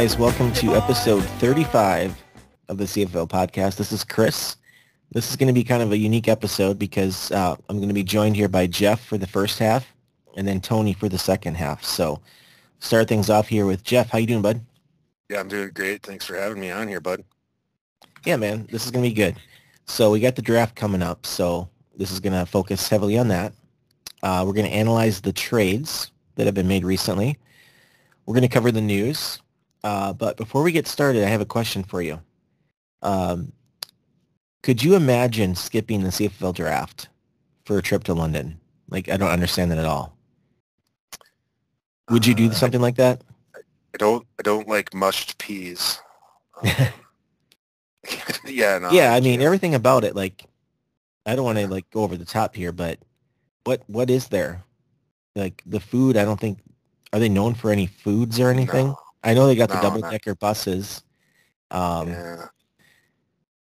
guys, welcome to episode 35 of the CFFL podcast. This is Chris. This is going to be kind of a unique episode because uh, I'm going to be joined here by Jeff for the first half and then Tony for the second half. So start things off here with Jeff. How you doing, bud? Yeah, I'm doing great. Thanks for having me on here, bud. Yeah, man, this is going to be good. So we got the draft coming up, so this is going to focus heavily on that. Uh, we're going to analyze the trades that have been made recently. We're going to cover the news. Uh, but before we get started, I have a question for you. Um, could you imagine skipping the CFFL draft for a trip to London? Like, I don't understand that at all. Would you do Uh, something like that? I don't. I don't like mushed peas. Um, yeah, no. yeah, I mean everything about it. Like, I don't want to like go over the top here, but what what is there? Like the food, I don't think. Are they known for any foods or anything? No. I know they got the No, double not- decker buses. Um, yeah.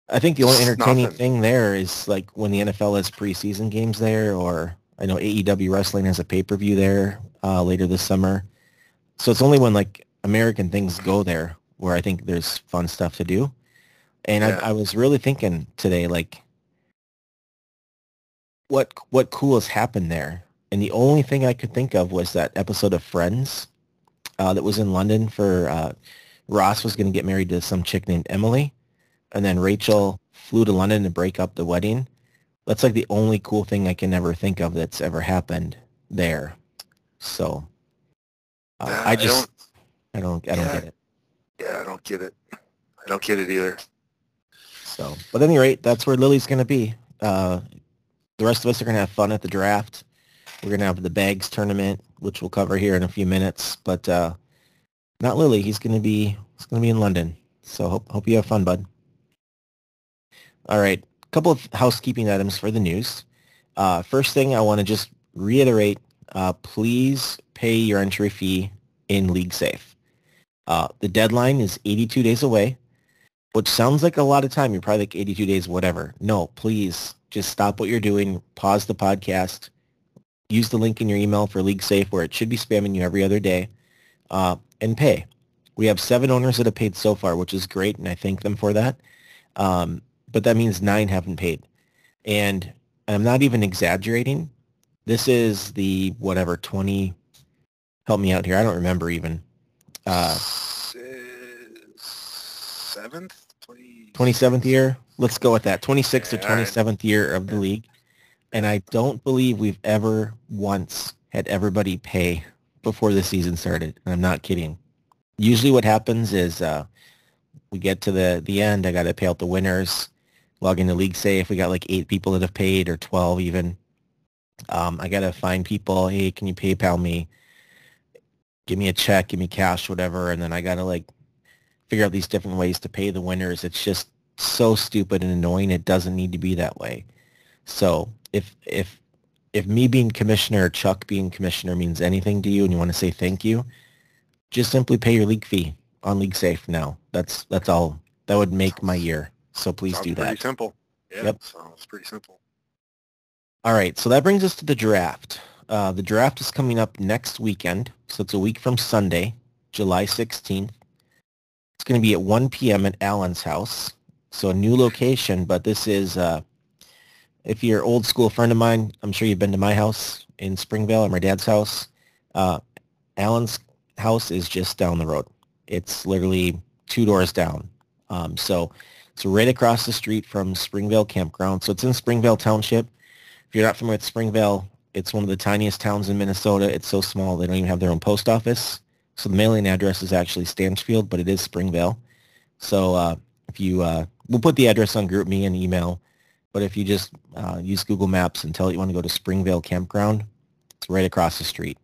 I think the only It's entertaining nothing. thing there is like when the NFL has preseason games there, or I know AEW Wrestling has a pay per view there uh, later this summer. So it's only when like American things go there where I think there's fun stuff to do. And Yeah. I, I was really thinking today, like, what what cool has happened there? And the only thing I could think of was that episode of Friends uh, that was in London for uh, Ross was going to get married to some chick named Emily, and then Rachel flew to London to break up the wedding. That's like the only cool thing I can ever think of that's ever happened there. So uh, Yeah, I just don't. I don't I don't Yeah. get it. Yeah, I don't get it. I don't get it either. So, but at any rate, that's where Lily's going to be. Uh, the rest of us are going to have fun at the draft. We're going to have the bags tournament, which we'll cover here in a few minutes. But uh, not Lily. He's going to be he's going to be in London. So hope hope you have fun, bud. All right, a couple of housekeeping items for the news. Uh, first thing, I want to just reiterate: uh, please pay your entry fee in League Safe. Uh, the deadline is 82 days away which sounds like a lot of time. You're probably like 82 days, whatever. No, please just stop what you're doing. Pause the podcast. Use the link in your email for League Safe where it should be spamming you every other day uh, and pay. We have seven owners that have paid so far, which is great, and I thank them for that. Um, but that means nine haven't paid. And I'm not even exaggerating. This is the, whatever, 20, help me out here. I don't remember even. Uh, Seventh, twenty. 27th year. Let's go with that. 26th or Yeah, right. 27th year of the league. And I don't believe we've ever once had everybody pay before the season started. And I'm not kidding. Usually what happens is uh, we get to the, the end. I got to pay out the winners, log into League Safe. We got like eight people that have paid or 12 even. Um, I got to find people. Hey, can you PayPal me? Give me a check, give me cash, whatever. And then I got to like figure out these different ways to pay the winners. It's just so stupid and annoying. It doesn't need to be that way. So if if if me being commissioner or Chuck being commissioner means anything to you and you want to say thank you, just simply pay your league fee on League Safe now. That's that's all. That would make my year. So please Sounds do pretty that. simple. Yeah, Yep. sounds pretty simple. All right, so that brings us to the draft. Uh, the draft is coming up next weekend, so it's a week from Sunday, July 16th. It's going to be at 1 p.m. at Allen's house, so a new location, but this is, uh, if you're an old school friend of mine, I'm sure you've been to my house in Springvale or my dad's house. Uh, Allen's house is just down the road. It's literally two doors down. Um, so it's right across the street from Springvale Campground. So it's in Springvale Township. If you're not familiar with Springvale, it's one of the tiniest towns in Minnesota. It's so small they don't even have their own post office. So the mailing address is actually Stanchfield, but it is Springvale. So uh, if you, uh, we'll put the address on group me and email, but if you just uh, use Google Maps and tell it you want to go to Springvale Campground, it's right across the street.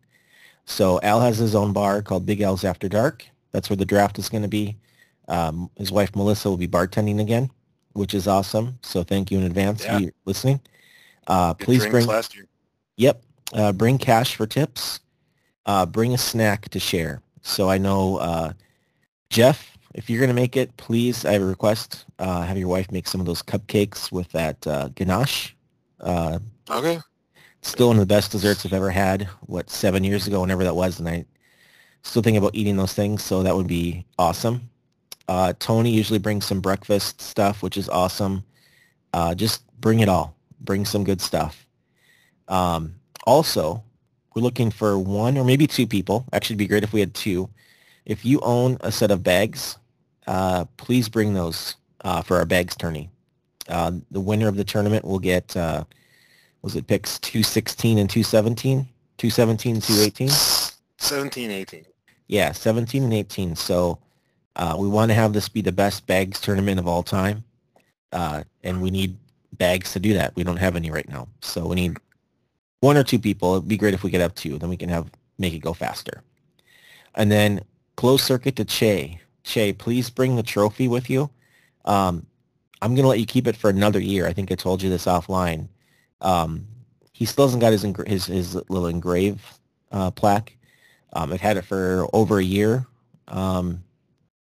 So Al has his own bar called Big Al's After Dark. That's where the draft is going to be. Um, his wife Melissa will be bartending again, which is awesome. So thank you in advance Yeah. for listening. Uh, please bring last year. Yep. Uh, bring cash for tips. Uh, bring a snack to share. So I know, uh, Jeff, if you're going to make it, please, I have a request. Uh, have your wife make some of those cupcakes with that uh, ganache. Uh, Okay. still one of the best desserts I've ever had. What, seven years ago, whenever that was, and I still think about eating those things, so that would be awesome. Uh, Tony usually brings some breakfast stuff, which is awesome. Uh, just bring it all. Bring some good stuff. Um, also, we're looking for one or maybe two people. Actually, it'd be great if we had two. If you own a set of bags, uh, please bring those uh, for our bags tourney. Uh, the winner of the tournament will get, uh, was it picks 216 and 217? 217, 218? 17, 18. Yeah, 17 and 18. So uh, we want to have this be the best bags tournament of all time. Uh, and we need bags to do that. We don't have any right now. So we need one or two people. It'd be great if we could have two. Then we can have make it go faster. And then close circuit to Che. Che, please bring the trophy with you. Um, I'm going to let you keep it for another year. I think I told you this offline. Um, he still hasn't got his his, his little engrave uh, plaque. Um, I've had it for over a year, um,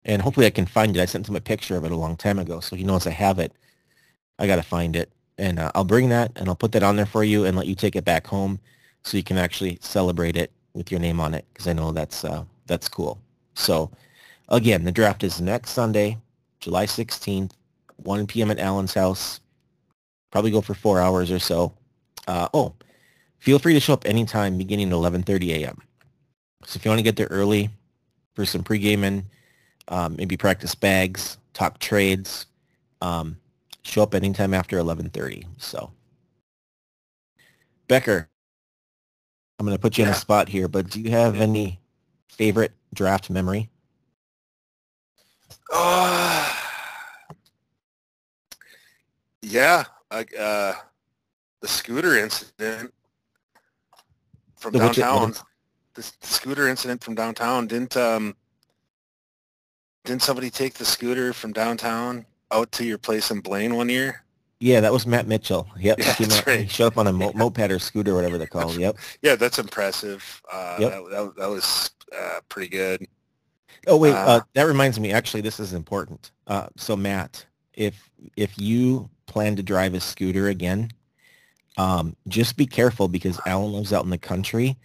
and hopefully I can find it. I sent him a picture of it a long time ago, so he knows I have it. I got to find it, and uh, I'll bring that and I'll put that on there for you and let you take it back home so you can actually celebrate it with your name on it because I know that's uh, that's cool. So again, the draft is next Sunday, July 16th, 1 p.m. at Allen's house. Probably go for four hours or so. Uh, oh, feel free to show up anytime beginning at 11.30 a.m. So if you want to get there early for some pre-gaming, um, maybe practice bags, talk trades, um, show up anytime after 11.30. So, Becker, I'm going to put you Yeah. a spot here, but do you have any favorite draft memory? Uh, yeah, I, uh, the scooter incident from The downtown. The, the scooter incident from downtown didn't um didn't somebody take the scooter from downtown out to your place in Blaine one year? Yeah, that was Matt Mitchell. Yep, Yeah, he, out- he showed up on a mo- moped or scooter, or whatever they're called. Yep. Yeah, that's impressive. Uh, Yep. that, that, that was uh, pretty good. Oh wait, uh, Uh, that reminds me. Actually, this is important. Uh, so Matt, if if you plan to drive a scooter again, um, just be careful because Alan lives out in the country.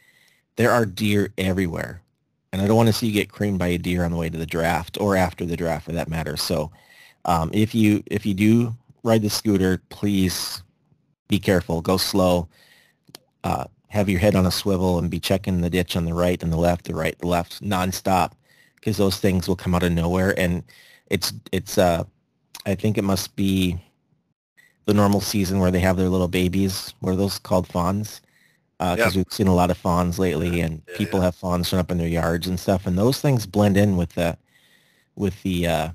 There are deer everywhere, and I don't want to see you get creamed by a deer on the way to the draft or after the draft, for that matter. So, um, if you if you do ride the scooter, please be careful. Go slow. Uh, have your head on a swivel and be checking the ditch on the right and the left, the right, the left, nonstop because those things will come out of nowhere and it's it's uh I think it must be the normal season where they have their little babies. What are those called fawns? Because Yeah. we've seen a lot of fawns lately, and Yeah, people yeah. have fawns showing up in their yards and stuff, and those things blend in with the with the uh,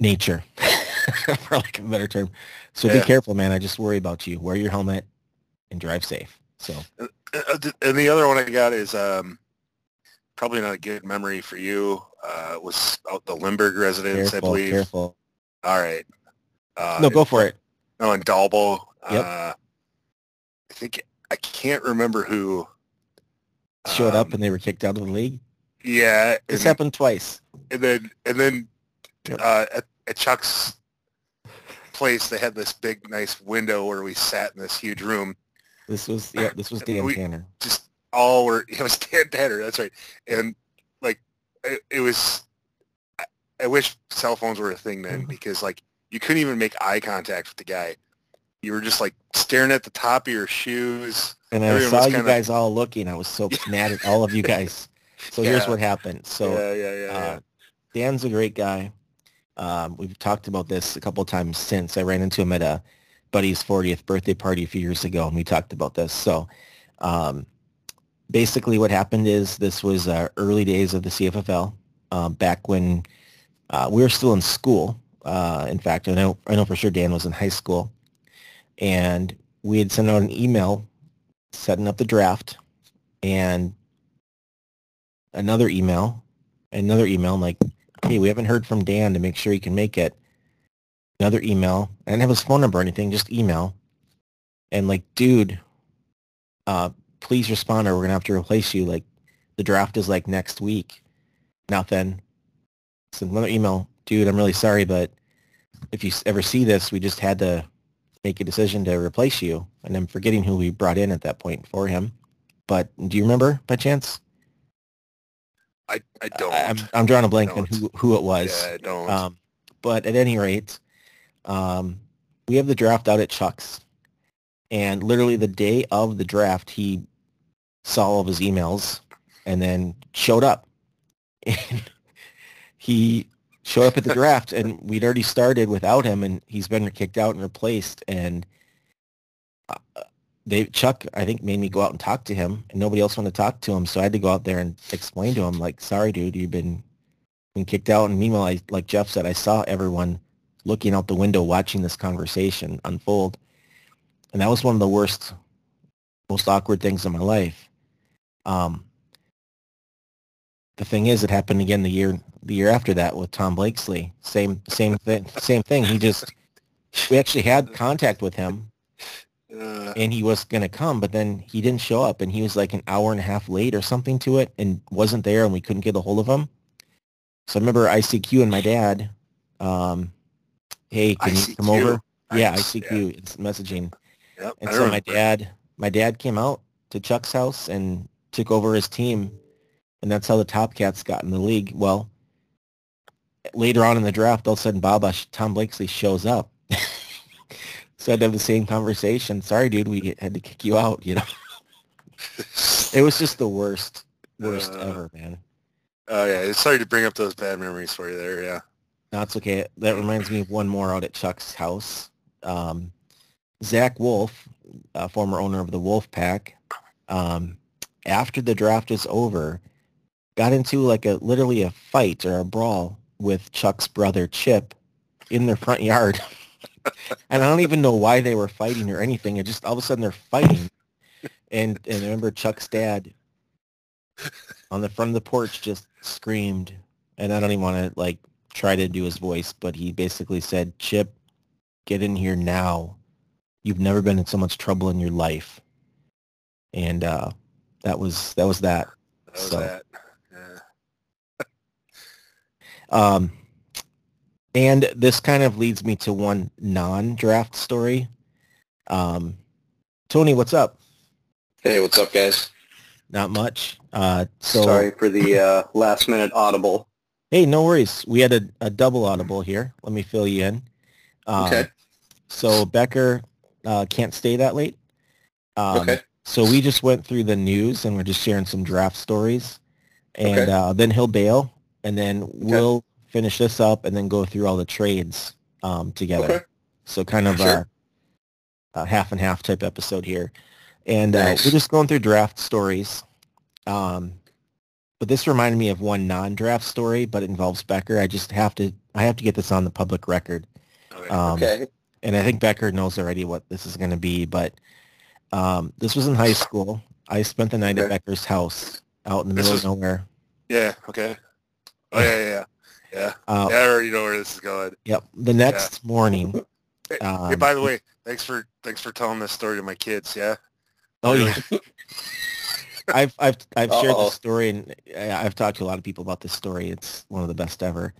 nature, for of a better term. So be careful, man. I just worry about you. Wear your helmet and drive safe. So Uh, And the other one I got is um, probably not a good memory for you. Uh, was out the Limburg residence, I believe. careful. All right. Uh, No, go for it. No, in Dalbo. Yep. Uh, I think I can't remember who Showed up um, and they were kicked out of the league. Yeah, This happened twice. and then and then Yep. uh, at, at Chuck's place, they had this big, nice window where we sat in this huge room. This was yeah. This was Dan We- Tanner. Just all were it was Dan Tanner. That's right. And like it, it was. I, I wish cell phones were a thing then Mhm. because like you couldn't even make eye contact with the guy. You were just like staring at the top of your shoes. And I everyone saw you kinda- guys all looking. I was so mad at all of you guys. So here's what happened. So yeah, yeah, yeah, yeah. uh, Dan's a great guy. Um, we've talked about this a couple times since. I ran into him at a buddy's 40th birthday party a few years ago, and we talked about this. So um, basically what happened is this was uh, early days of the CFFL, uh, back when uh, we were still in school. Uh, in fact, I know, I know for sure Dan was in high school. And we had sent out an email setting up the draft and another email, another email I'm like, hey, we haven't heard from Dan to make sure he can make it. Another email. I didn't have his phone number or anything, just email. And like, dude, uh, please respond or we're gonna have to replace you. Like the draft is like next week. Not then. Send another email. Dude, I'm really sorry, but if you ever see this, we just had to make a decision to replace you. And I'm forgetting who we brought in at that point for him. But do you remember by chance? I, I don't. I, am I'm drawing a blank on who who it was. yeah, I don't. Um, but at any rate, um, we have the draft out at Chuck's, and literally the day of the draft, he saw all of his emails and then showed up. And he showed up at the draft, and we'd already started without him, and he's been kicked out and replaced. And uh, they Chuck, I think, made me go out and talk to him, and nobody else wanted to talk to him, so I had to go out there and explain to him, like, "Sorry, dude, you've been been kicked out." And meanwhile, I, like Jeff said, I saw everyone looking out the window watching this conversation unfold, and that was one of the worst, most awkward things in my life. Um, the thing is, it happened again the year the year after that with Tom Blakesley. Same same thing. Same thing. He just we actually had contact with him Uh, and he was going to come, but then he didn't show up, and he was like an hour and a half late or something to it, and wasn't there, and we couldn't get a hold of him. So I remember ICQ and my dad, um, hey, can you come ICQ? over? Yeah, Nice, ICQ, it's messaging. Yep, And I so my dad, my dad came out to Chuck's house and took over his team, and that's how the Top Cats got in the league. Well, later on in the draft, all of a sudden, Baba Tom Blakesley shows up. so I had to have the same conversation. Sorry, dude, we had to kick you out. You know, it was just the worst, worst Uh, ever, man. Oh yeah, sorry to bring up those bad memories for you there. Yeah. No, it's okay. That reminds me of one more out at Chuck's house. Um, Zach Wolf, uh, former owner of the Wolf Pack, um, after the draft is over, got into like a literally a fight or a brawl with Chuck's brother Chip in their front yard. and I don't even know why they were fighting or anything. It just all of a sudden they're fighting. And and I remember Chuck's dad on the front of the porch just screamed. And I don't even want to like try to do his voice, but he basically said, Chip, get in here now. You've never been in so much trouble in your life. And uh, that was that was that. That was So- that. Yeah. Um, and this kind of leads me to one non-draft story. Um, Tony, what's up? Hey, what's up, guys? Not much. Uh, so Sorry for the uh, last minute audible. hey, no worries. We had a, a double audible here. Let me fill you in. Um, Okay. So Becker uh, can't stay that late. Um, okay. So we just went through the news and we're just sharing some draft stories, and Okay. uh, then he'll bail, and then we'll finish this up and then go through all the trades um, together. Okay. So kind of Sure. a, a half and half type episode here, and uh, we're just going through draft stories. Um, but this reminded me of one non-draft story, but it involves Becker. I just have to I have to get this on the public record. Um, okay. and I think Becker knows already what this is going to be, but um, this was in high school. I spent the night at Becker's house out in the This middle was- of nowhere. yeah. Okay. Oh yeah, yeah, yeah. Yeah. Uh, yeah. I already know where this is going. Yep. The next morning. Hey, hey, Um, by the way, thanks for thanks for telling this story to my kids. Yeah. Oh yeah. I've I've I've shared Uh-oh. this story and I've talked to a lot of people about this story. It's one of the best ever.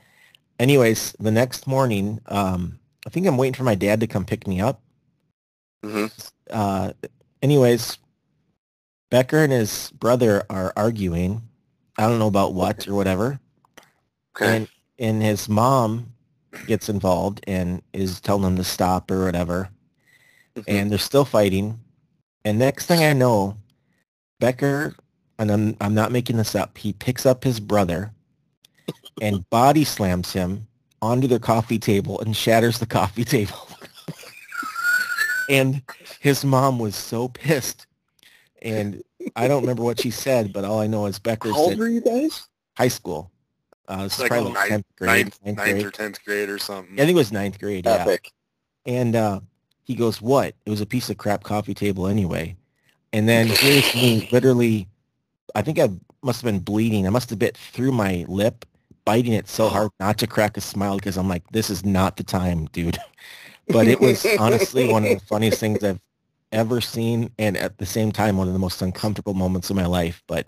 Anyways, the next morning, um, I think I'm waiting for my dad to come pick me up. hmm uh, anyways, Becker and his brother are arguing. I don't know about what or whatever. Okay. And and his mom gets involved and is telling them to stop or whatever. Mhm. And they're still fighting. And next thing I know, Becker, and I'm I'm not making this up, he picks up his brother and body slams him onto their coffee table and shatters the coffee table. and his mom was so pissed. And I don't remember what she said, but all I know is Becker How old said were you guys? high school. Uh, is Like probably ninth- 10th grade, Ninth, ninth ninth grade. or tenth grade or something. I think it was ninth grade, yeah. Epic. And uh, he goes, what? It was a piece of crap coffee table anyway. And then here's me literally, I think I must have been bleeding. I must have bit through my lip, biting it so hard not to crack a smile because I'm like, this is not the time, dude. But it was honestly one of the funniest things I've ever seen and at the same time one of the most uncomfortable moments of my life. But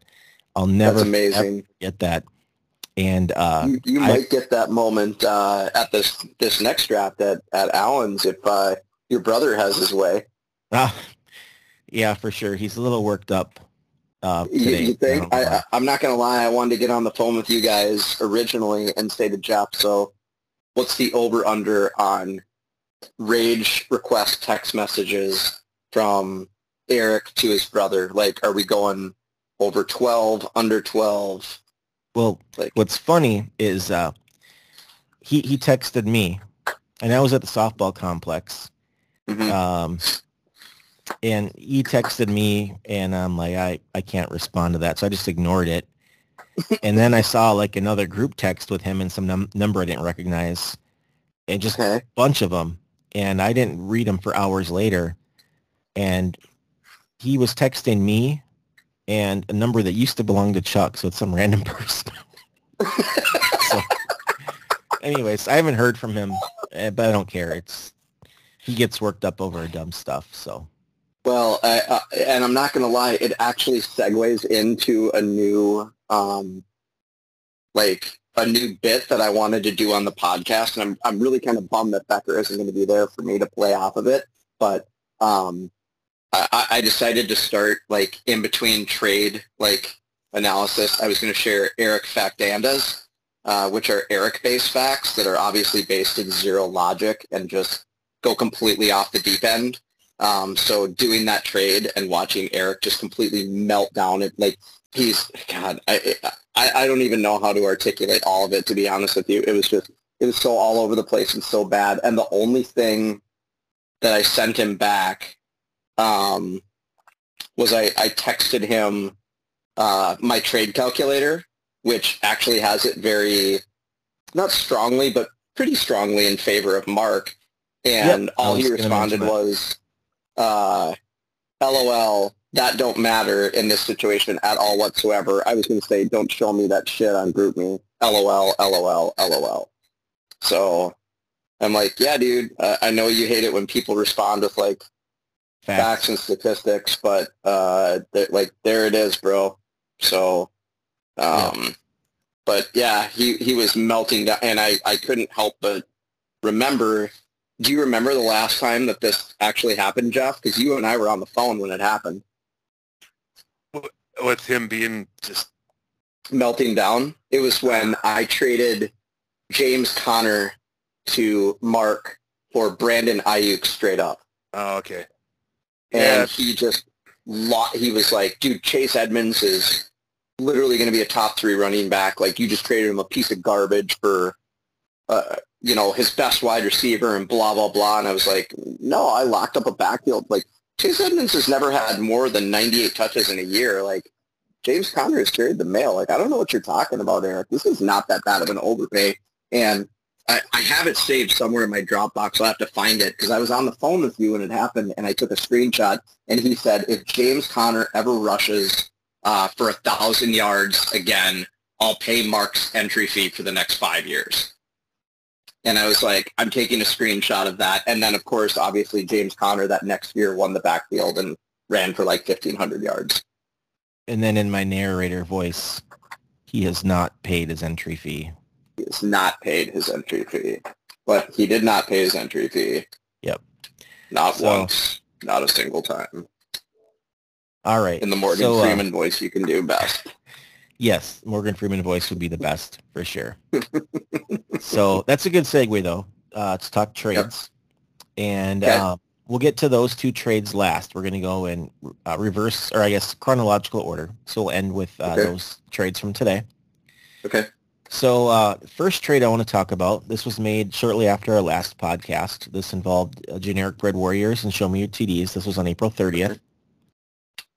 I'll never That's amazing. forget that. And uh, you you I- might get that moment uh, at this this next draft at, at Allen's if uh, your brother has his way. Ah, yeah, for sure. He's a little worked up uh, You, today. you you think? I I, I'm not going to lie. I wanted to get on the phone with you guys originally and say to Jeff, so what's the over-under on rage request text messages from Eric to his brother? Like, are we going over 12, under 12? well, Like, what's funny is uh, he he texted me, and I was at the softball complex, mhm. um, and he texted me, and I'm like, I I can't respond to that, so I just ignored it. and then I saw like another group text with him and some num- number I didn't recognize, and just okay. a bunch of them, and I didn't read them for hours later, and he was texting me and a number that used to belong to Chuck, so it's some random person. so, anyways, I haven't heard from him, eh, but I don't care. It's he gets worked up over dumb stuff. So Well, I, uh, and I'm not going to lie, it actually segues into a new, um, like a new bit that I wanted to do on the podcast, and I'm I'm really kind of bummed that Becker isn't going to be there for me to play off of it. But um, I- I, decided to start like in between trade like analysis. I was going to share Eric factandas, uh, which are Eric-based facts that are obviously based in zero logic and just go completely off the deep end. Um, so doing that trade and watching Eric just completely melt down, it like he's God, I, I I don't even know how to articulate all of it. To be honest with you, it was just it was so all over the place and so bad. And the only thing that I sent him back um, was I I texted him uh, my trade calculator, which actually has it very not strongly but pretty strongly in favor of Mark. And Yep, all he responded was, uh, LOL, that don't matter in this situation at all whatsoever. I was going to say, don't show me that shit on GroupMe. LOL, LOL, LOL. So I'm like, yeah, dude, uh, I know you hate it when people respond with like facts. facts and statistics, but uh, th- like there it is, bro. So, um, but yeah, he he was melting down, and I I couldn't help but remember. Do you remember the last time that this actually happened, Jeff? Because you and I were on the phone when it happened, with him being just melting down. It was when I traded James Conner to Mark for Brandon Aiyuk straight up. oh okay and yeah he just lo- he was like, dude, Chase Edmonds is literally going to be a top three running back. Like you just traded him a piece of garbage for, uh, you know, his best wide receiver and blah blah blah. And I was like, no, I locked up a backfield. Like Chase Edmonds has never had more than 98 touches in a year. Like James Conner has carried the mail. Like I don't know what you're talking about, Eric. This is not that bad of an overpay. And I, I have it saved somewhere in my Dropbox. I'll have to find it because I was on the phone with you when it happened, and I took a screenshot. And he said, if James Conner ever rushes uh, for a thousand yards again, I'll pay Mark's entry fee for the next five years. And I was like, I'm taking a screenshot of that. And then, of course, obviously, James Conner that next year won the backfield and ran for like 1,500 yards. And then in my narrator voice, he has not paid his entry fee. He has not paid his entry fee, but he did not pay his entry fee. Yep. Not So- once, not a single time. All right. In the Morgan so, uh, Freeman voice, you can do best. Yes, Morgan Freeman voice would be the best for sure. so that's a good segue though. Uh, to talk trades, and Okay. uh, we'll get to those two trades last. We're going to go in uh, reverse, or I guess chronological order. So we'll end with uh, Okay. those trades from today. Okay. So uh, first trade I want to talk about. This was made shortly after our last podcast. This involved uh, generic bread warriors and show me your TDs. This was on April 30th.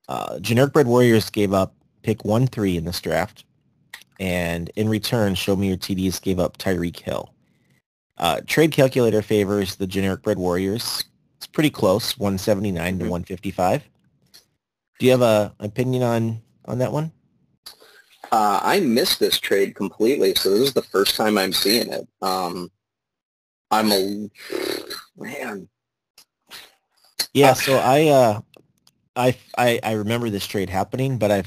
Uh, generic bread warriors gave up pick one three in this draft, and in return, show me your TDs gave up Tyreek Hill. Uh, trade calculator favors the generic bread warriors. It's pretty close, 179 Mhm. to 155. Do you have a opinion on on that one? Uh, I missed this trade completely, so this is the first time I'm seeing it. Um, I'm a man. Yeah, so I, uh, I, I, I remember this trade happening, but I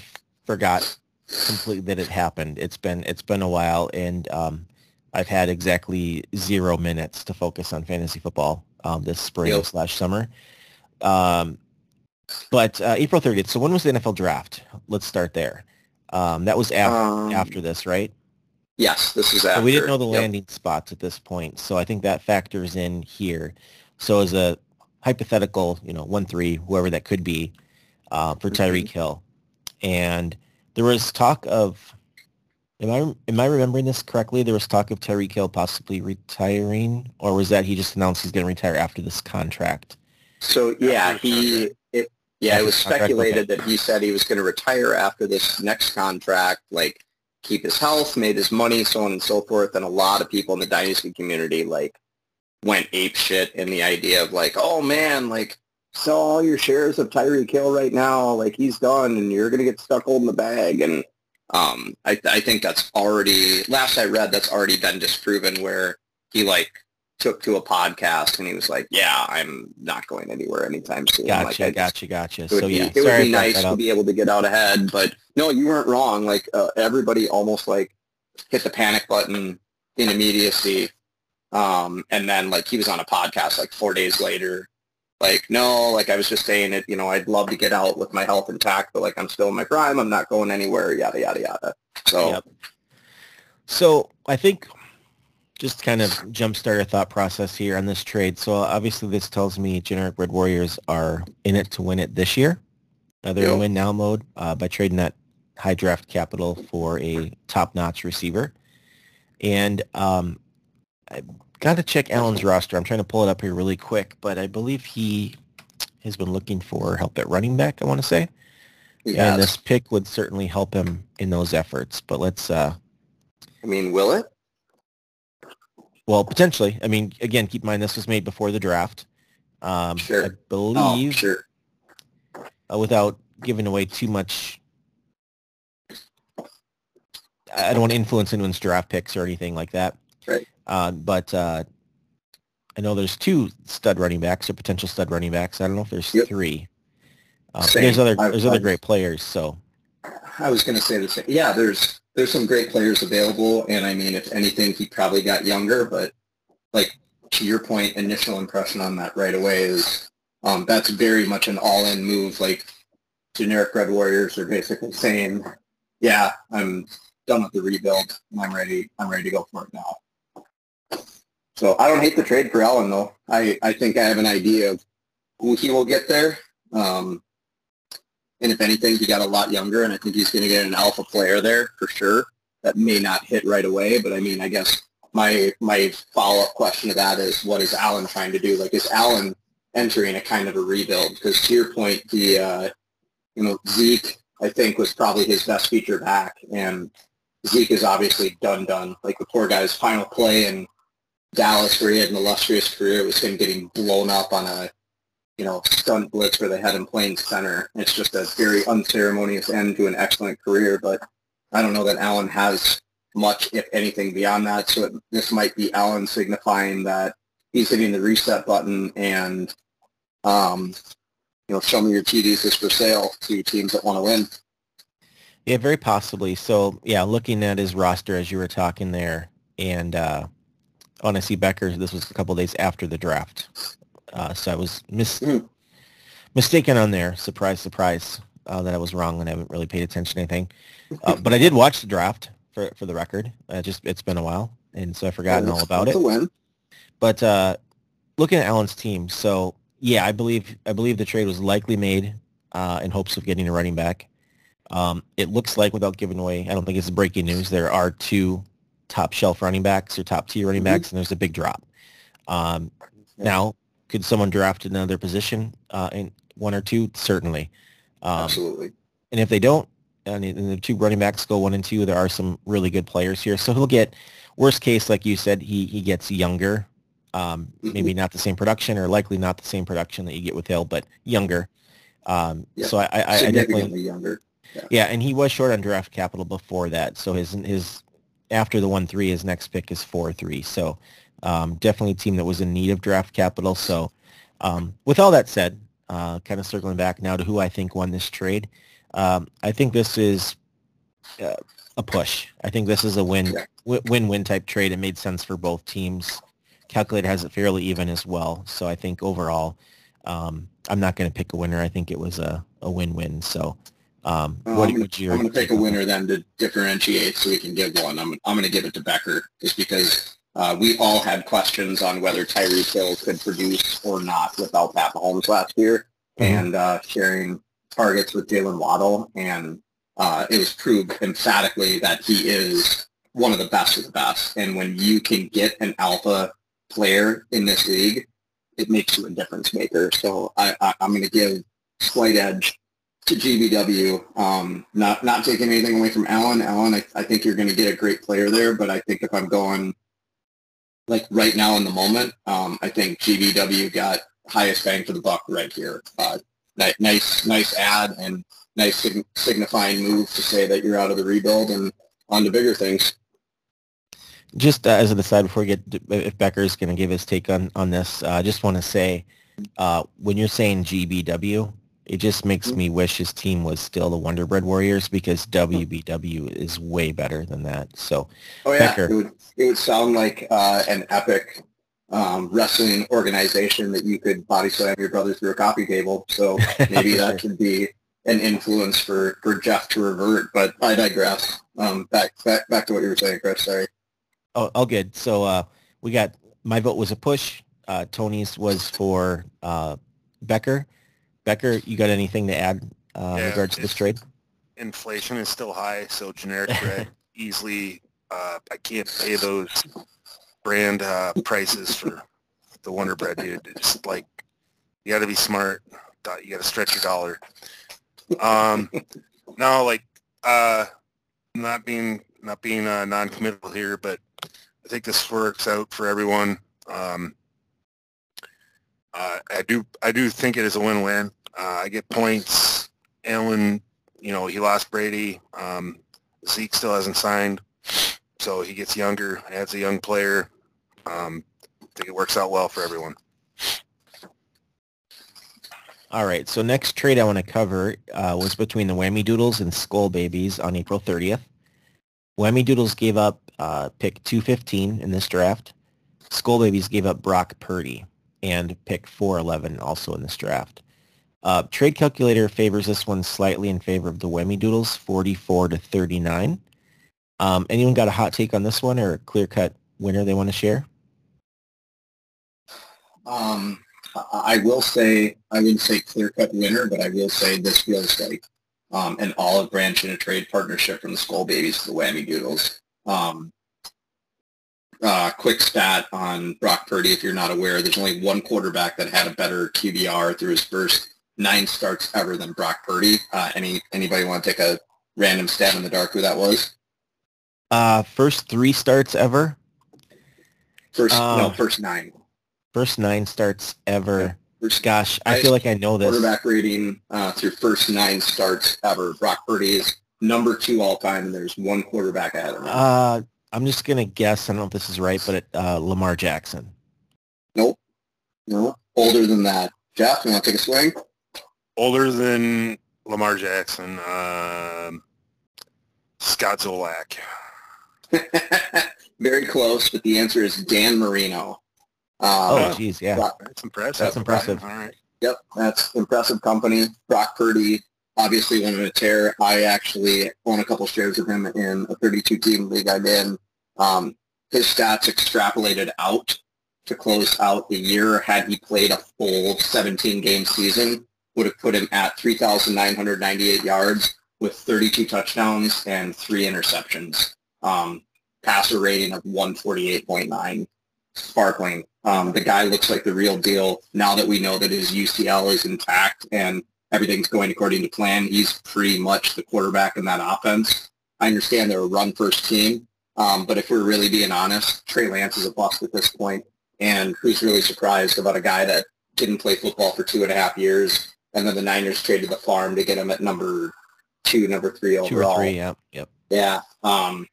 forgot completely that it happened. It's been, it's been a while, and um, I've had exactly zero minutes to focus on fantasy football um, this spring Yep. slash summer. Um, but uh, April 30th. So when was the NFL draft? Let's start there. Um, that was af- Um, after this, right? Yes, this is after. So we didn't know the Yep. landing spots at this point. So I think that factors in here. So as a hypothetical, you know, one three, whoever that could be, uh, for Mm-hmm. Tyreek Hill, and there was talk of. Am I am I remembering this correctly? There was talk of Tyreek Hill possibly retiring, or was that he just announced he's going to retire after this contract? So yeah, he it, yeah, After it was speculated okay. that he said he was going to retire after this next contract, like keep his health, made his money, so on and so forth. And a lot of people in the dynasty community like went ape shit in the idea of like, oh man, like sell all your shares of Tyreek Hill right now, like he's done, and you're going to get stuck holding the bag. And um, I I think that's already last I read that's already been disproven where he like took to a podcast and he was like, "Yeah, I'm not going anywhere anytime soon." Gotcha, like, I just- gotcha, gotcha. It would So be, yeah, it would be nice to be able to get out ahead, but no, you weren't wrong. Like uh, everybody almost like hit the panic button in immediacy, um, and then like he was on a podcast like four days later. Like no, like I was just saying it. You know, I'd love to get out with my health intact, but like I'm still in my prime. I'm not going anywhere. Yada yada yada. So Yep. So I think just kind of jumpstart a thought process here on this trade. So obviously this tells me generic Red Warriors are in it to win it this year. Uh, they're in Yep. win now mode uh, by trading that high draft capital for a top-notch receiver. And um, got to check Allen's roster. I'm trying to pull it up here really quick, but I believe he has been looking for help at running back, I want to say. yeah, And this pick would certainly help him in those efforts. But let's uh, I mean, will it? Well, potentially. I mean, again, keep in mind this was made before the draft. Um, Sure. I believe. Oh, believe, sure. uh, without giving away too much, I I don't want to influence anyone's draft picks or anything like that. Right. Uh, but uh, I know there's two stud running backs or potential stud running backs. I don't know if there's Yep. three. Uh, there's other I- there's other I- great players. So I was going to say the same. Yeah, there's there's some great players available, and I mean, if anything, he probably got younger. But like to your point, initial impression on that right away is um, that's very much an all-in move. Like generic Red Warriors are basically saying, "Yeah, I'm done with the rebuild, and I'm ready. I'm ready to go for it now." So I don't hate the trade for Allen though. I I think I have an idea of who he will get there. Um, and if anything, he got a lot younger, and I think he's going to get an alpha player there for sure. That may not hit right away, but I mean, I guess my my follow up question to that is, what is Allen trying to do? Like, is Allen entering a kind of a rebuild? Because to your point, the uh, you know Zeke, I think, was probably his best feature back, and Zeke is obviously done done. Like the poor guy's final play in Dallas, where he had an illustrious career, was him getting blown up on a you know, stunt blitz where they had him playing center. It's just a very unceremonious end to an excellent career, but I don't know that Allen has much, if anything, beyond that. So it, this might be Allen signifying that he's hitting the reset button and, um, you know, show me your TDs is for sale to teams that want to win. Yeah, very possibly. So yeah, looking at his roster as you were talking there, and uh, on I see Becker. This was a couple days after the draft, uh, so I was mis- Mhm. mistaken on there. Surprise, surprise, uh, that I was wrong and I haven't really paid attention to anything. Uh, but I did watch the draft for for the record. Uh, just it's been a while, and so I've forgotten all about it. But uh, looking at Allen's team, so yeah, I believe I believe the trade was likely made uh, in hopes of getting a running back. Um, it looks like, without giving away, I don't think it's breaking news. There are two top shelf running backs or top tier running Mhm. backs, and there's a big drop. Um, Now, could someone draft another position uh, in one or two? Certainly. Um, Absolutely. and if they don't, and the- and the two running backs go one and two, there are some really good players here. So he'll get, worst case, like you said, he he gets younger. Um, Mhm. Maybe not the same production, or likely not the same production that you get with Hill, but younger. Um, Yeah. So I, I, I definitely, younger. yeah, and he was short on draft capital before that. So his his after the one three, his next pick is four three. So um, definitely a team that was in need of draft capital. So um, with all that said, uh, kind of circling back now to who I think won this trade, um, I think this is uh, a push. I think this is a win win win type trade. It made sense for both teams. Calculator has it fairly even as well. So I think overall, um, I'm not going to pick a winner. I think it was a, a win-win. So um, Uh, what I'm would you? I'm going to pick a winner then to differentiate so we can give one. I'm, I'm going to give it to Becker just because uh, we all had questions on whether Tyreek Hill could produce or not without Pat Mahomes last year Mhm. and uh, sharing targets with Jaylen Waddle. And uh, it was proved emphatically that he is one of the best of the best. And when you can get an alpha player in this league, it makes you a difference maker. So I, I, I'm going to give slight edge to GBW. Um, not not taking anything away from Allen. Allen, I, I think you're going to get a great player there, but I think if I'm going like right now in the moment, um, I think GBW got highest bang for the buck right here. Uh, nice nice ad and nice sig- signifying move to say that you're out of the rebuild and on to bigger things. Just uh, as an aside, before we get to, if Becker is going to give his take on on this, uh, I just want to say uh, when you're saying GBW, it just makes me wish his team was still the Wonder Bread Warriors because WBW is way better than that. So Oh yeah, Becker. it would it would sound like uh, an epic um, wrestling organization that you could body slam your brother through a coffee table. So maybe that could be an influence for, for Jeff to revert. But I digress. Um, back back back to what you were saying, Chris. Sorry. Oh, all good. So uh, we got my vote was a push. Uh, Tony's was for uh, Becker. Becker, you got anything to add uh, in regards to this trade? Inflation is still high, so generic bread easily. Uh, I can't pay those brand uh, prices for the Wonder Bread, dude. It's like you got to be smart. You got to stretch your dollar. Um, no, like uh, not being not being uh, non-committal here, but I think this works out for everyone. Um, uh, I do I do think it is a win-win. Uh, I get points. Allen, you know, he lost Brady. Um, Zeke still hasn't signed, so he gets younger, adds a young player. Um, I think it works out well for everyone. All right. So next trade I want to cover uh, was between the Whammy Doodles and Skull Babies on April 30th. Whammy Doodles gave up uh, pick 215 in this draft. Skull Babies gave up Brock Purdy and pick 411 also in this draft. Uh, trade calculator favors this one slightly in favor of the Whammy Doodles, 44 to 39. Um, anyone got a hot take on this one or a clear-cut winner they want to share? Um, I will say I wouldn't say clear cut winner, but I will say this feels like um, an olive branch in a trade partnership from the Skull Babies to the Whammy Doodles. Um, uh, quick stat on Brock Purdy, if you're not aware, there's only one quarterback that had a better QBR through his first nine starts ever than Brock Purdy. Uh, any anybody want to take a random stab in the dark who that was? Uh, first three starts ever. First, Um, no, first nine. First nine starts ever. First Gosh, I feel like I know this. quarterback rating uh, through first nine starts ever. Brock Purdy is number two all time, and there's one quarterback ahead of him. Uh, I'm just gonna guess. I don't know if this is right, but it, uh, Lamar Jackson. nope. No. Older than that. Jeff, you want to take a swing? Older than Lamar Jackson, um, Scott Zolak. Very close, but the answer is Dan Marino. Oh, Uh, geez, yeah. Brock- That's impressive. That's impressive. All right. Yep, that's impressive company. Brock Purdy obviously went on a tear. I actually own a couple shares of him in a 32-team league I'm in. Um, his stats extrapolated out to close out the year had he played a full 17-game season would have put him at 3,998 yards with 32 touchdowns and three interceptions. Um, passer rating of 148.9. Sparkling. Um, the guy looks like the real deal. Now that we know that his UCL is intact and everything's going according to plan, he's pretty much the quarterback in that offense. I understand they're a run-first team, um, but if we're really being honest, Trey Lance is a bust at this point, and who's really surprised about a guy that didn't play football for two and a half years, and then the Niners traded the farm to get him at number two, number three overall. Two or three, yeah, yep. Yeah. Um,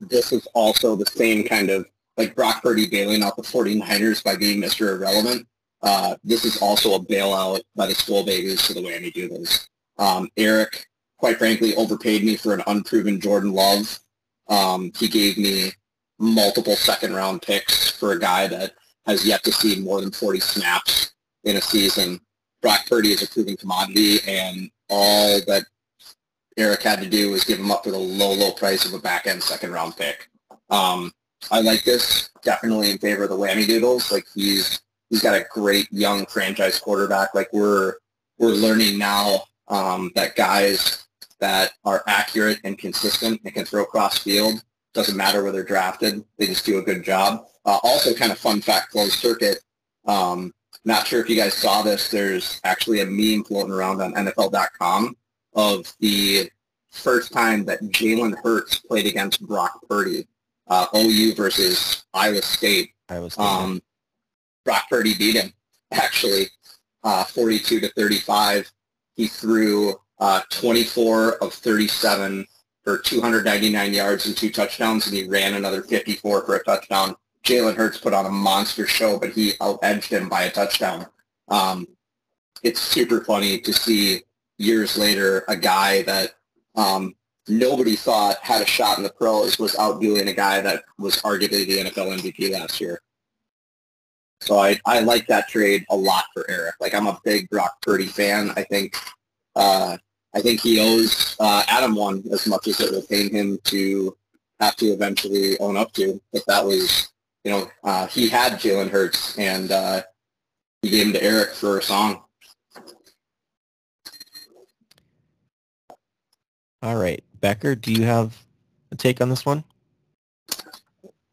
this is also the same kind of like Brock Purdy bailing out the 49ers by being Mr. Irrelevant. Uh, this is also a bailout by the school Babies to the Whammy Doodles. Um, Eric, quite frankly, overpaid me for an unproven Jordan Love. Um, he gave me multiple second round picks for a guy that has yet to see more than 40 snaps in a season. Brock Purdy is a proven commodity, and all that Eric had to do was give him up for the low, low price of a back-end second-round pick. Um, I like this. Definitely in favor of the whammy doodles. Like he's he's got a great young franchise quarterback. Like we're we're learning now um, that guys that are accurate and consistent and can throw cross field doesn't matter where they're drafted. They just do a good job. Uh, also, kind of fun fact, closed circuit. Um, not sure if you guys saw this. There's actually a meme floating around on NFL.com of the first time that Jalen Hurts played against Brock Purdy, uh, OU versus Iowa State. Iowa State. Um, Brock Purdy beat him, actually, uh, 42 to 35. He threw uh, 24 of 37 for 299 yards and two touchdowns, and he ran another 54 for a touchdown. Jalen Hurts put on a monster show, but he out-edged him by a touchdown. Um, it's super funny to see years later a guy that um, nobody thought had a shot in the pros was outdoing a guy that was arguably the NFL MVP last year. So I, I like that trade a lot for Eric. Like I'm a big Brock Purdy fan. I think uh, I think he owes uh, Adam one as much as it will pain him to have to eventually own up to. But that was, you know, uh, he had Jalen Hurts and uh, he gave him to Eric for a song. All right, Becker, do you have a take on this one?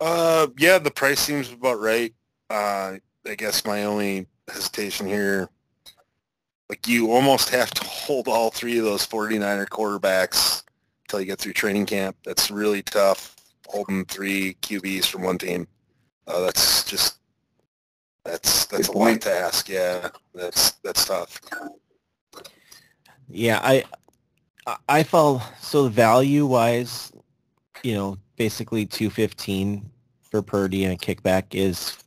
Uh, yeah, the price seems about right. Uh, I guess my only hesitation here, like you almost have to hold all three of those 49er quarterbacks until you get through training camp. That's really tough, holding three QBs from one team. Uh, that's just, that's, that's Good a lot to ask. Yeah, that's, that's tough. Yeah, I I- felt so value wise, you know, basically 215 for Purdy and a kickback is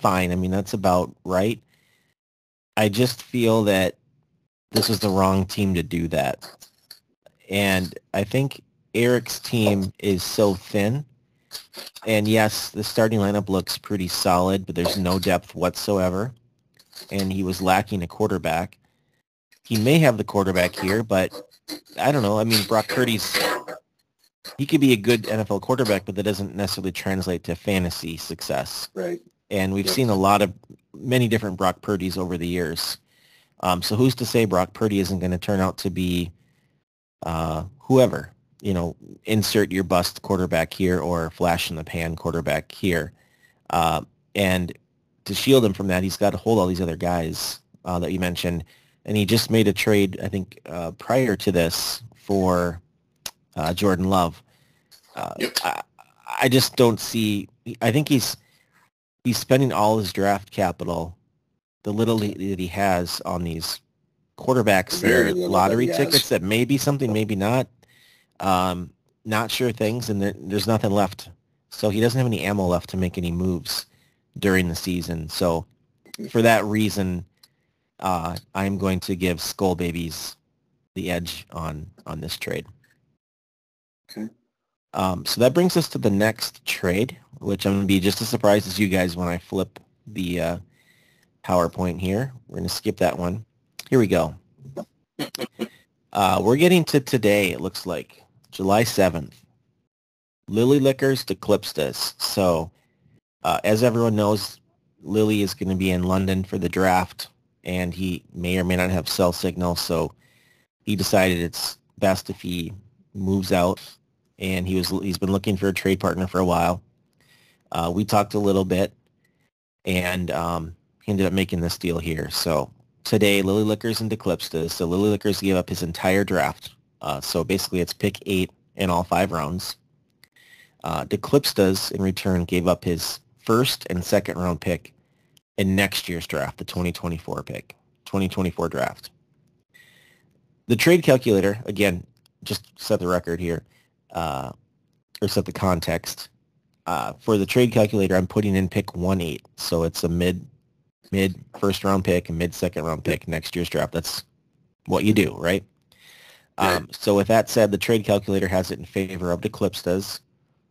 fine. I mean, that's about right. I just feel that this was the wrong team to do that. And I think Eric's team is so thin. And yes, the starting lineup looks pretty solid, but there's no depth whatsoever. And he was lacking a quarterback. He may have the quarterback here, but I don't know. I mean, Brock Purdy's he could be a good NFL quarterback, but that doesn't necessarily translate to fantasy success. Right. And we've seen a lot of many different Brock Purdy's over the years. Um, so who's to say Brock Purdy isn't going to turn out to be uh, whoever? You know, insert your bust quarterback here or flash in the pan quarterback here. Uh, and to shield him from that, he's got to hold all these other guys uh, that you mentioned. And he just made a trade, I think, uh, prior to this for uh, Jordan Love. Uh, Yep. I, I just don't see. I think he's he's spending all his draft capital, the little he- that he has on these quarterbacks, that Very are lottery that tickets that may be something, maybe not. Um, not sure things, and there, there's nothing left. So he doesn't have any ammo left to make any moves during the season. So for that reason, uh, I'm going to give Skull Babies the edge on on this trade. Okay. Um, so that brings us to the next trade, which I'm going to be just as surprised as you guys when I flip the uh, PowerPoint here. We're going to skip that one. Here we go. Uh, we're getting to today, it looks like, July 7th. Lily Liquors to Clipstas. So uh, as everyone knows, Lily is going to be in London for the draft, and he may or may not have cell signal, so he decided it's best if he moves out and he was he's been looking for a trade partner for a while. Uh, we talked a little bit, and um, he ended up making this deal here. So today, Lily Liquors and Declipstas. So Lily Liquors gave up his entire draft. Uh, so basically, it's pick eight in all five rounds. Uh, Declipstas, in return, gave up his first and second round pick in next year's draft, the 2024 pick, 2024 draft. The trade calculator, again, just set the record here uh, or set the context. Uh, for the trade calculator, I'm putting in pick one eight, so it's a mid mid first round pick and mid second round pick next year's draft. That's what you do, right? Um, so with that said, the trade calculator has it in favor of the Clipstas,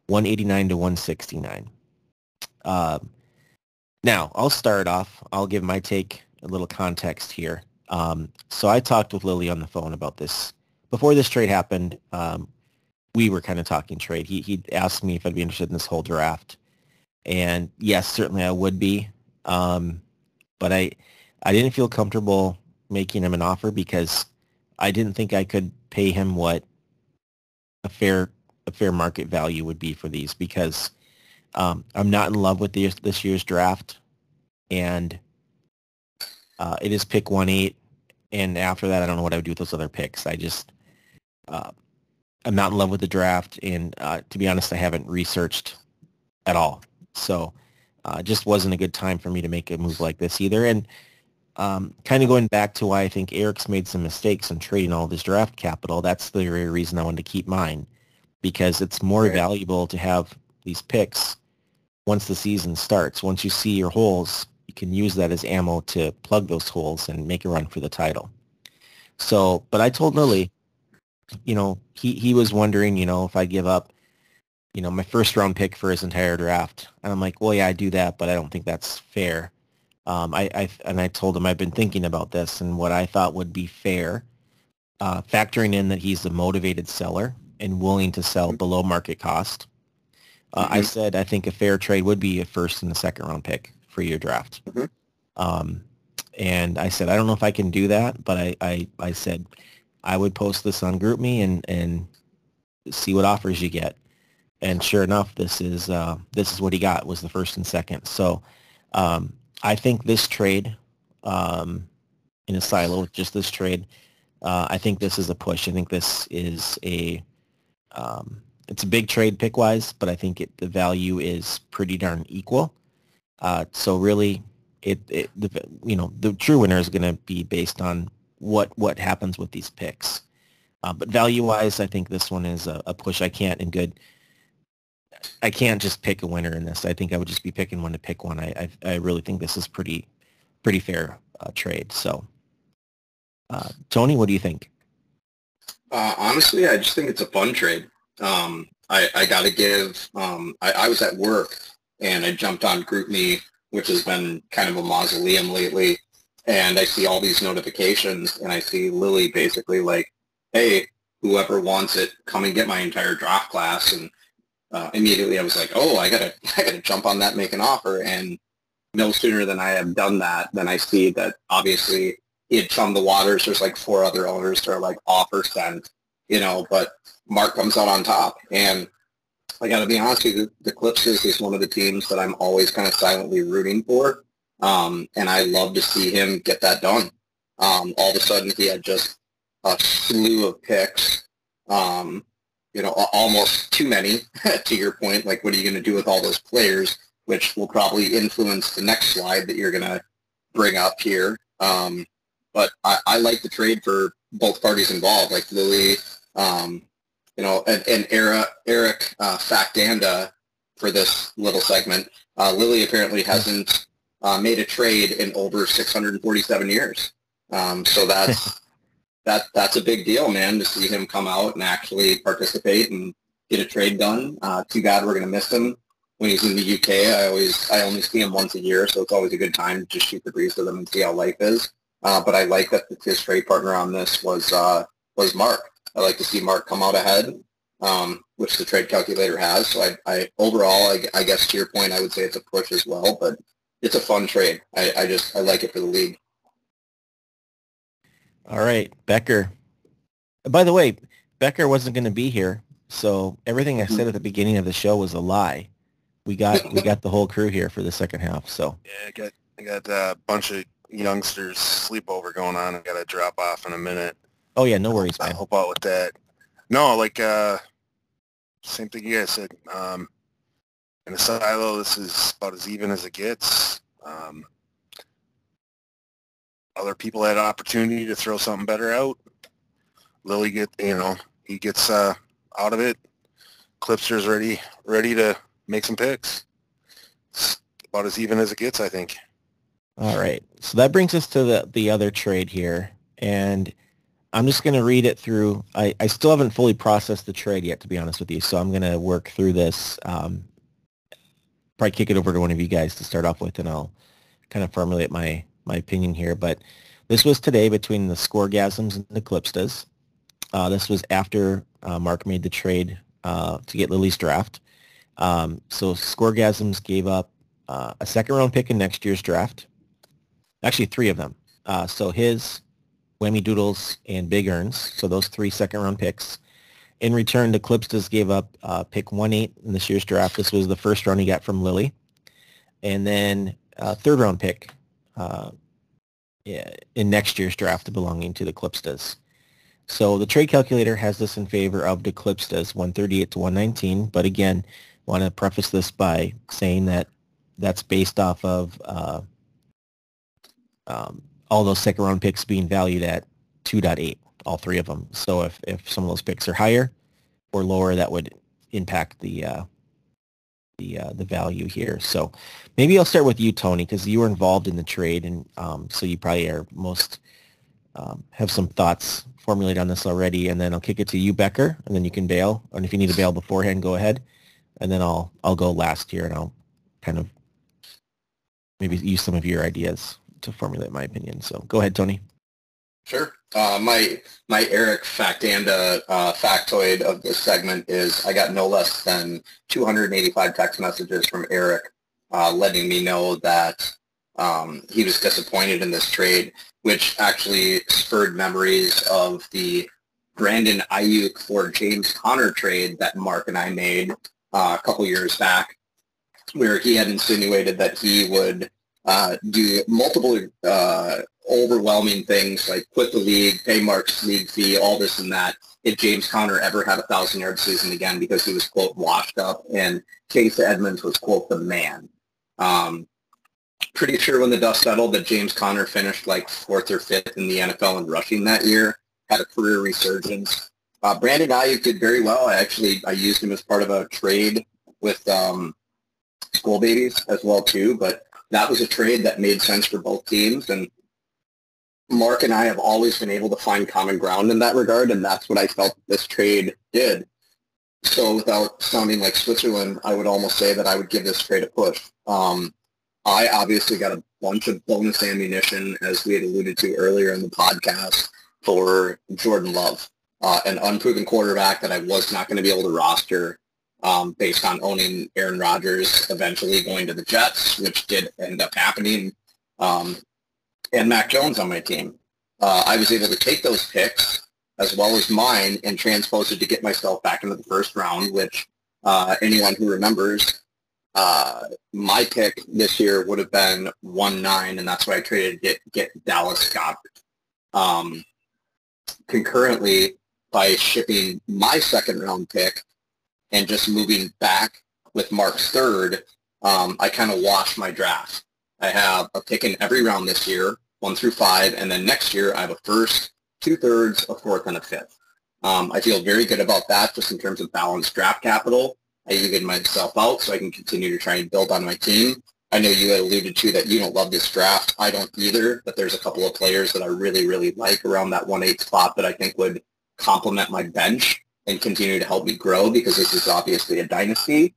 189 to 169. Um, now I'll start off. I'll give my take a little context here. Um, so I talked with Lily on the phone about this before this trade happened. Um, we were kind of talking trade. He he asked me if I'd be interested in this whole draft, and yes, certainly I would be. Um, but I I didn't feel comfortable making him an offer because I didn't think I could pay him what a fair a fair market value would be for these because um, I'm not in love with this this year's draft, and uh, it is pick one eight, and after that I don't know what I would do with those other picks. I just uh, I'm not in love with the draft, and uh, to be honest, I haven't researched at all. So uh, it just wasn't a good time for me to make a move like this either. And um, kind of going back to why I think Eric's made some mistakes in trading all this draft capital, that's the very reason I wanted to keep mine because it's more Right. valuable to have these picks once the season starts. Once you see your holes, you can use that as ammo to plug those holes and make a run for the title. So, but I told Lily, you know, he, he was wondering, you know, if I give up, you know, my first round pick for his entire draft. And I'm like, well, yeah, I do that, but I don't think that's fair. Um, I, I and I told him I've been thinking about this and what I thought would be fair, uh, factoring in that he's a motivated seller and willing to sell below market cost. Uh, I Mhm. said I think a fair trade would be a first and a second round pick for your draft. Mhm. Um, and I said I don't know if I can do that, but I, I, I said I would post this on GroupMe and and see what offers you get. And sure enough, this is uh, this is what he got was the first and second. So um, I think this trade um, in a silo, just this trade, uh, I think this is a push. I think this is a um, it's a big trade pick wise, but I think it, the value is pretty darn equal. Uh, so really, it, it the, you know the true winner is going to be based on what what happens with these picks. Uh, but value wise, I think this one is a, a push. I can't in good. I can't just pick a winner in this. I think I would just be picking one to pick one. I I, I really think this is pretty pretty fair uh, trade. So, uh, Tony, what do you think? Uh, honestly, I just think it's a fun trade. Um, I, I got to give. Um, I, I was at work and I jumped on GroupMe, which has been kind of a mausoleum lately, and I see all these notifications, and I see Lily basically like, "Hey, whoever wants it, come and get my entire draft class." And uh, immediately I was like, "Oh, I gotta, I gotta jump on that, make an offer." And no sooner than I have done that, than I see that obviously it from the waters. There's like four other owners that are like offer sent, you know, but Mark comes out on top. And I got to be honest with you, the Clippers is one of the teams that I'm always kind of silently rooting for. Um, and I love to see him get that done. Um, all of a sudden he had just a slew of picks, um, you know, almost too many to your point. Like, what are you going to do with all those players, which will probably influence the next slide that you're going to bring up here. Um, but I, I like the trade for both parties involved, like Lily, um, you know, and, and Eric, Eric uh, Factanda for this little segment. Uh, Lily apparently hasn't uh, made a trade in over 647 years. Um, so that's that that's a big deal, man, to see him come out and actually participate and get a trade done. Uh, too bad we're going to miss him when he's in the UK. I always I only see him once a year, so it's always a good time to just shoot the breeze with him and see how life is. Uh, but I like that his trade partner on this was uh, was Mark. I like to see Mark come out ahead, um, which the trade calculator has. So I, I overall, I, I guess to your point, I would say it's a push as well. But it's a fun trade. I, I just I like it for the league. All right, Becker. By the way, Becker wasn't going to be here, so everything I said at the beginning of the show was a lie. We got we got the whole crew here for the second half. So Yeah, I got I got a bunch of youngsters sleepover going on. I got to drop off in a minute. oh yeah, no worries, I'll help out with that. No, like uh, same thing you guys said. Um, in a silo, this is about as even as it gets. Um, other people had an opportunity to throw something better out. Lily get you know he gets uh, out of it. Clipster's ready ready to make some picks. It's about as even as it gets, I think. All right, so that brings us to the the other trade here, and I'm just going to read it through. I, I still haven't fully processed the trade yet, to be honest with you. So I'm going to work through this. Um, probably kick it over to one of you guys to start off with, and I'll kind of formulate my my opinion here, but this was today between the Scorgasms and the Clipstas. Uh, this was after uh, Mark made the trade uh, to get Lily's draft. Um, so Scorgasms gave up uh, a second round pick in next year's draft. Actually, three of them. Uh, so his, Whammy Doodles, and Big Earns. So those three second round picks. In return, the Clipstas gave up uh, pick 1-8 in this year's draft. This was the first round he got from Lily, And then a third round pick uh, in next year's draft belonging to the Clipstas. So the trade calculator has this in favor of the Clipstas, 138 to 119. But again, want to preface this by saying that that's based off of uh, um, all those second round picks being valued at 2.8 all three of them. So if, if some of those picks are higher or lower, that would impact the uh, the uh, the value here. So maybe I'll start with you, Tony, because you were involved in the trade, and um, so you probably are most um, have some thoughts formulated on this already. And then I'll kick it to you, Becker, and then you can bail. And if you need to bail beforehand, go ahead. And then I'll I'll go last here, and I'll kind of maybe use some of your ideas to formulate my opinion. So go ahead, Tony. Sure. Uh, my my Eric factanda uh, factoid of this segment is I got no less than 285 text messages from Eric uh, letting me know that um, he was disappointed in this trade, which actually spurred memories of the Brandon Aiyuk for James Conner trade that Mark and I made uh, a couple years back, where he had insinuated that he would uh, do multiple uh, overwhelming things like quit the league, pay Mark's league fee, all this and that, if James Conner ever had a thousand yard season again because he was quote washed up and Chase Edmonds was quote the man. Um, pretty sure when the dust settled that James Conner finished like fourth or fifth in the NFL in rushing that year, had a career resurgence. Uh, Brandon Aiyuk did very well. I actually I used him as part of a trade with um, School Babies as well too, but that was a trade that made sense for both teams and Mark and I have always been able to find common ground in that regard, and that's what I felt this trade did. So without sounding like Switzerland, I would almost say that I would give this trade a push. Um, I obviously got a bunch of bonus ammunition, as we had alluded to earlier in the podcast, for Jordan Love, uh, an unproven quarterback that I was not going to be able to roster um, based on owning Aaron Rodgers eventually going to the Jets, which did end up happening. Um, and Mac Jones on my team. Uh, I was able to take those picks as well as mine and transpose it to get myself back into the first round, which uh, anyone who remembers, uh, my pick this year would have been 1-9, and that's why I traded to get, get Dallas Goedert. Um, concurrently, by shipping my second round pick and just moving back with Mark's third, um, I kind of washed my draft. I have a pick in every round this year, one through five, and then next year I have a first, two-thirds, a fourth, and a fifth. Um, I feel very good about that just in terms of balanced draft capital. I even myself out so I can continue to try and build on my team. I know you alluded to that you don't love this draft. I don't either, but there's a couple of players that I really, really like around that 1-8 spot that I think would complement my bench and continue to help me grow because this is obviously a dynasty.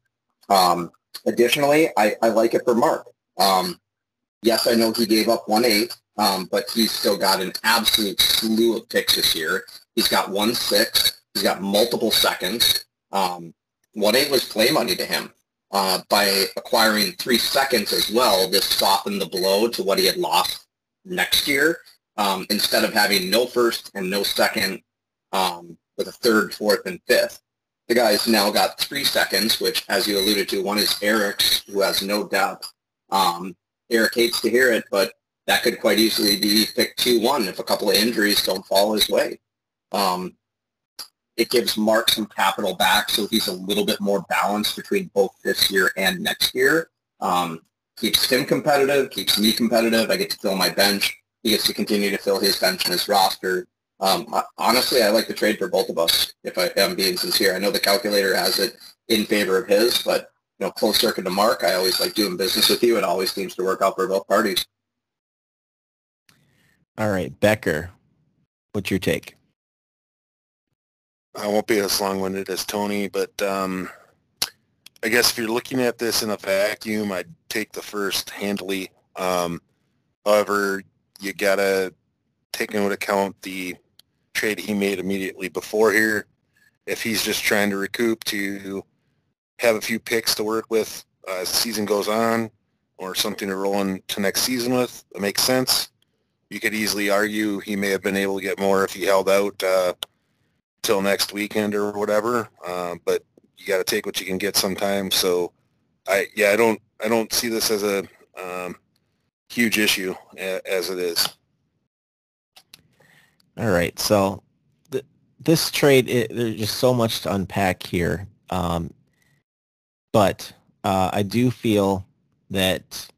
Um, additionally, I, I like it for Mark. Um, Yes, I know he gave up one eight, um, but he's still got an absolute slew of picks this year. He's got one six. He's got multiple seconds. Um, one eight was play money to him. Uh, by acquiring three seconds as well, this softened the blow to what he had lost next year. Um, instead of having no first and no second um, with a third, fourth, and fifth. The guy's now got three seconds, which, as you alluded to, one is Eric's, who has no depth. Um, Eric hates to hear it, but that could quite easily be pick 2-1 if a couple of injuries don't fall his way. Um, it gives Mark some capital back, so he's a little bit more balanced between both this year and next year. Um, keeps him competitive, keeps me competitive. I get to fill my bench. He gets to continue to fill his bench and his roster. Um, honestly, I like the trade for both of us, if I am being sincere. I know the calculator has it in favor of his, but know, close circuit to Mark. I always like doing business with you. It always seems to work out for both parties. All right, Becker, what's your take? I won't be as long-winded as Tony, but um, I guess if you're looking at this in a vacuum, I'd take the first handily. Um, However, you gotta take into account the trade he made immediately before here. If he's just trying to recoup to have a few picks to work with uh, as the season goes on, or something to roll into next season with, it makes sense. You could easily argue he may have been able to get more if he held out uh, till next weekend or whatever. Uh, but you got to take what you can get sometimes. So, I yeah, I don't I don't see this as a um, huge issue as it is. All right. So th- this trade, it, there's just so much to unpack here. Um, but uh, I do feel that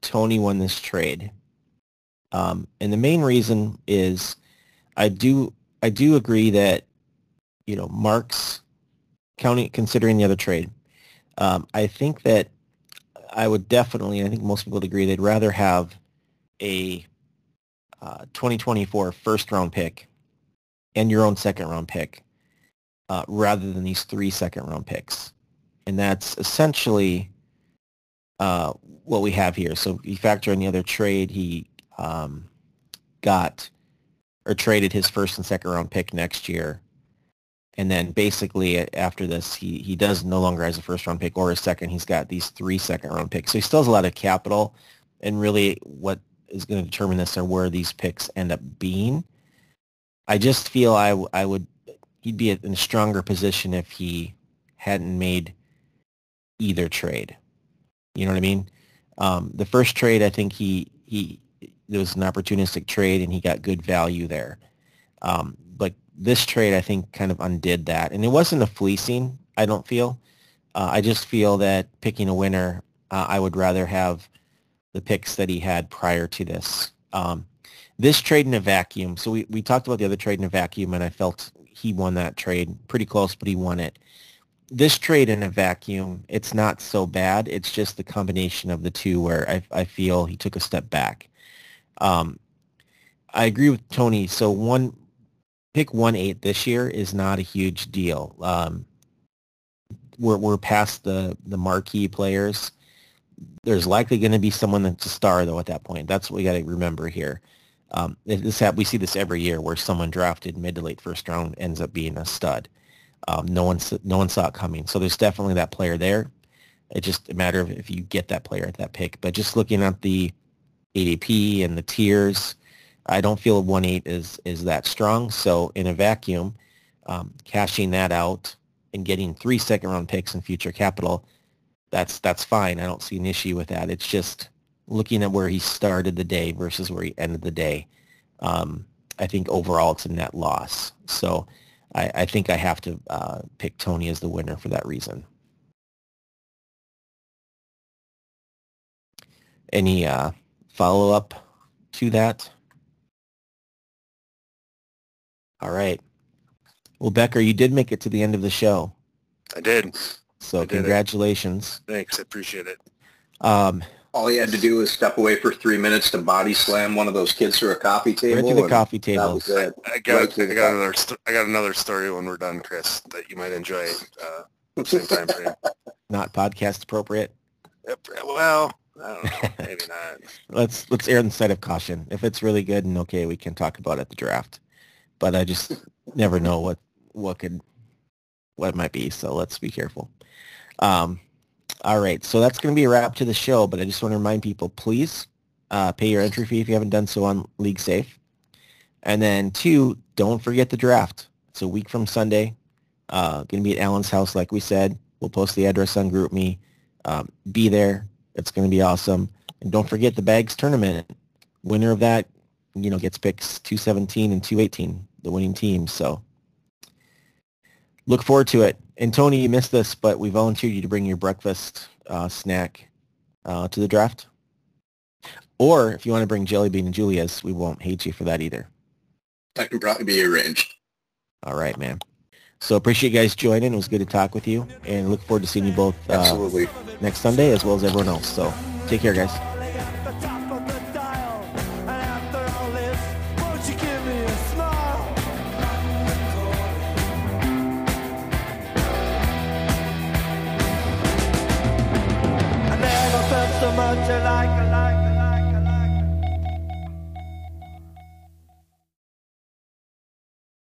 Tony won this trade. Um, and the main reason is I do I do agree that you know Mark's counting considering the other trade. Um, I think that I would definitely I think most people would agree they'd rather have a uh, 2024 first round pick and your own second round pick uh, rather than these three second round picks. And that's essentially uh, what we have here. So you factor in the other trade, he um, got or traded his first and second round pick next year. And then basically after this, he, he does no longer has a first round pick or a second. He's got these three second round picks. So he still has a lot of capital. And really what is going to determine this are where these picks end up being. I just feel I, I would, he'd be in a stronger position if he hadn't made either trade. You know what I mean? Um, the first trade, I think he, he, it was an opportunistic trade and he got good value there. Um, but this trade, I think, kind of undid that. And it wasn't a fleecing, I don't feel. Uh, I just feel that picking a winner, uh, I would rather have the picks that he had prior to this. Um, this trade in a vacuum. So we, we talked about the other trade in a vacuum, and I felt he won that trade pretty close, but he won it. This trade in a vacuum, it's not so bad. It's just the combination of the two where I, I feel he took a step back. Um, I agree with Tony. So one pick one eight this year is not a huge deal. Um, we're we're past the the marquee players there's likely going to be someone that's a star though at that point. That's what we got to remember here. Um, this we see this every year where someone drafted mid to late first round ends up being a stud. Um, no one no one saw it coming. So there's definitely that player there. It's just a matter of if you get that player at that pick. But just looking at the ADP and the tiers, I don't feel one eight is is that strong. So in a vacuum, um, cashing that out and getting three second round picks and future capital that's that's fine. I don't see an issue with that. It's just looking at where he started the day versus where he ended the day. Um, I think overall it's a net loss. So I, I think I have to uh, pick Tony as the winner for that reason. Any uh, follow-up to that? All right. Well, Becker, you did make it to the end of the show. I did. So congratulations. Thanks, I appreciate it. Um, All he had to do was step away for three minutes to body slam one of those kids through a coffee table. right to the and coffee that table. was it. I got Right I got another sto- I got another story when we're done, Chris, that you might enjoy. Uh, same time frame. Not podcast appropriate. Yep, Well, I don't know, maybe not. Let's let's err on the side of caution. If it's really good and okay, we can talk about it at the draft. But I just never know what what could what it might be. So let's be careful. Um, all right, so that's going to be a wrap to the show. But I just want to remind people, please uh, pay your entry fee if you haven't done so on LeagueSafe. And then two, don't forget the draft. It's a week from Sunday. Uh, going to be at Alan's house, like we said. We'll post the address on GroupMe. Um, be there. It's going to be awesome. And don't forget the Bags tournament. Winner of that, you know, gets picks 217 and 218, the winning team. So look forward to it. And Tony, you missed this, but we volunteered you to bring your breakfast uh, snack uh, to the draft. Or if you want to bring Jelly Bean and Julia's, we won't hate you for that either. That can probably be arranged. All right, man. So appreciate you guys joining. It was good to talk with you, and look forward to seeing you both uh, Absolutely. next Sunday as well as everyone else. So take care, guys. I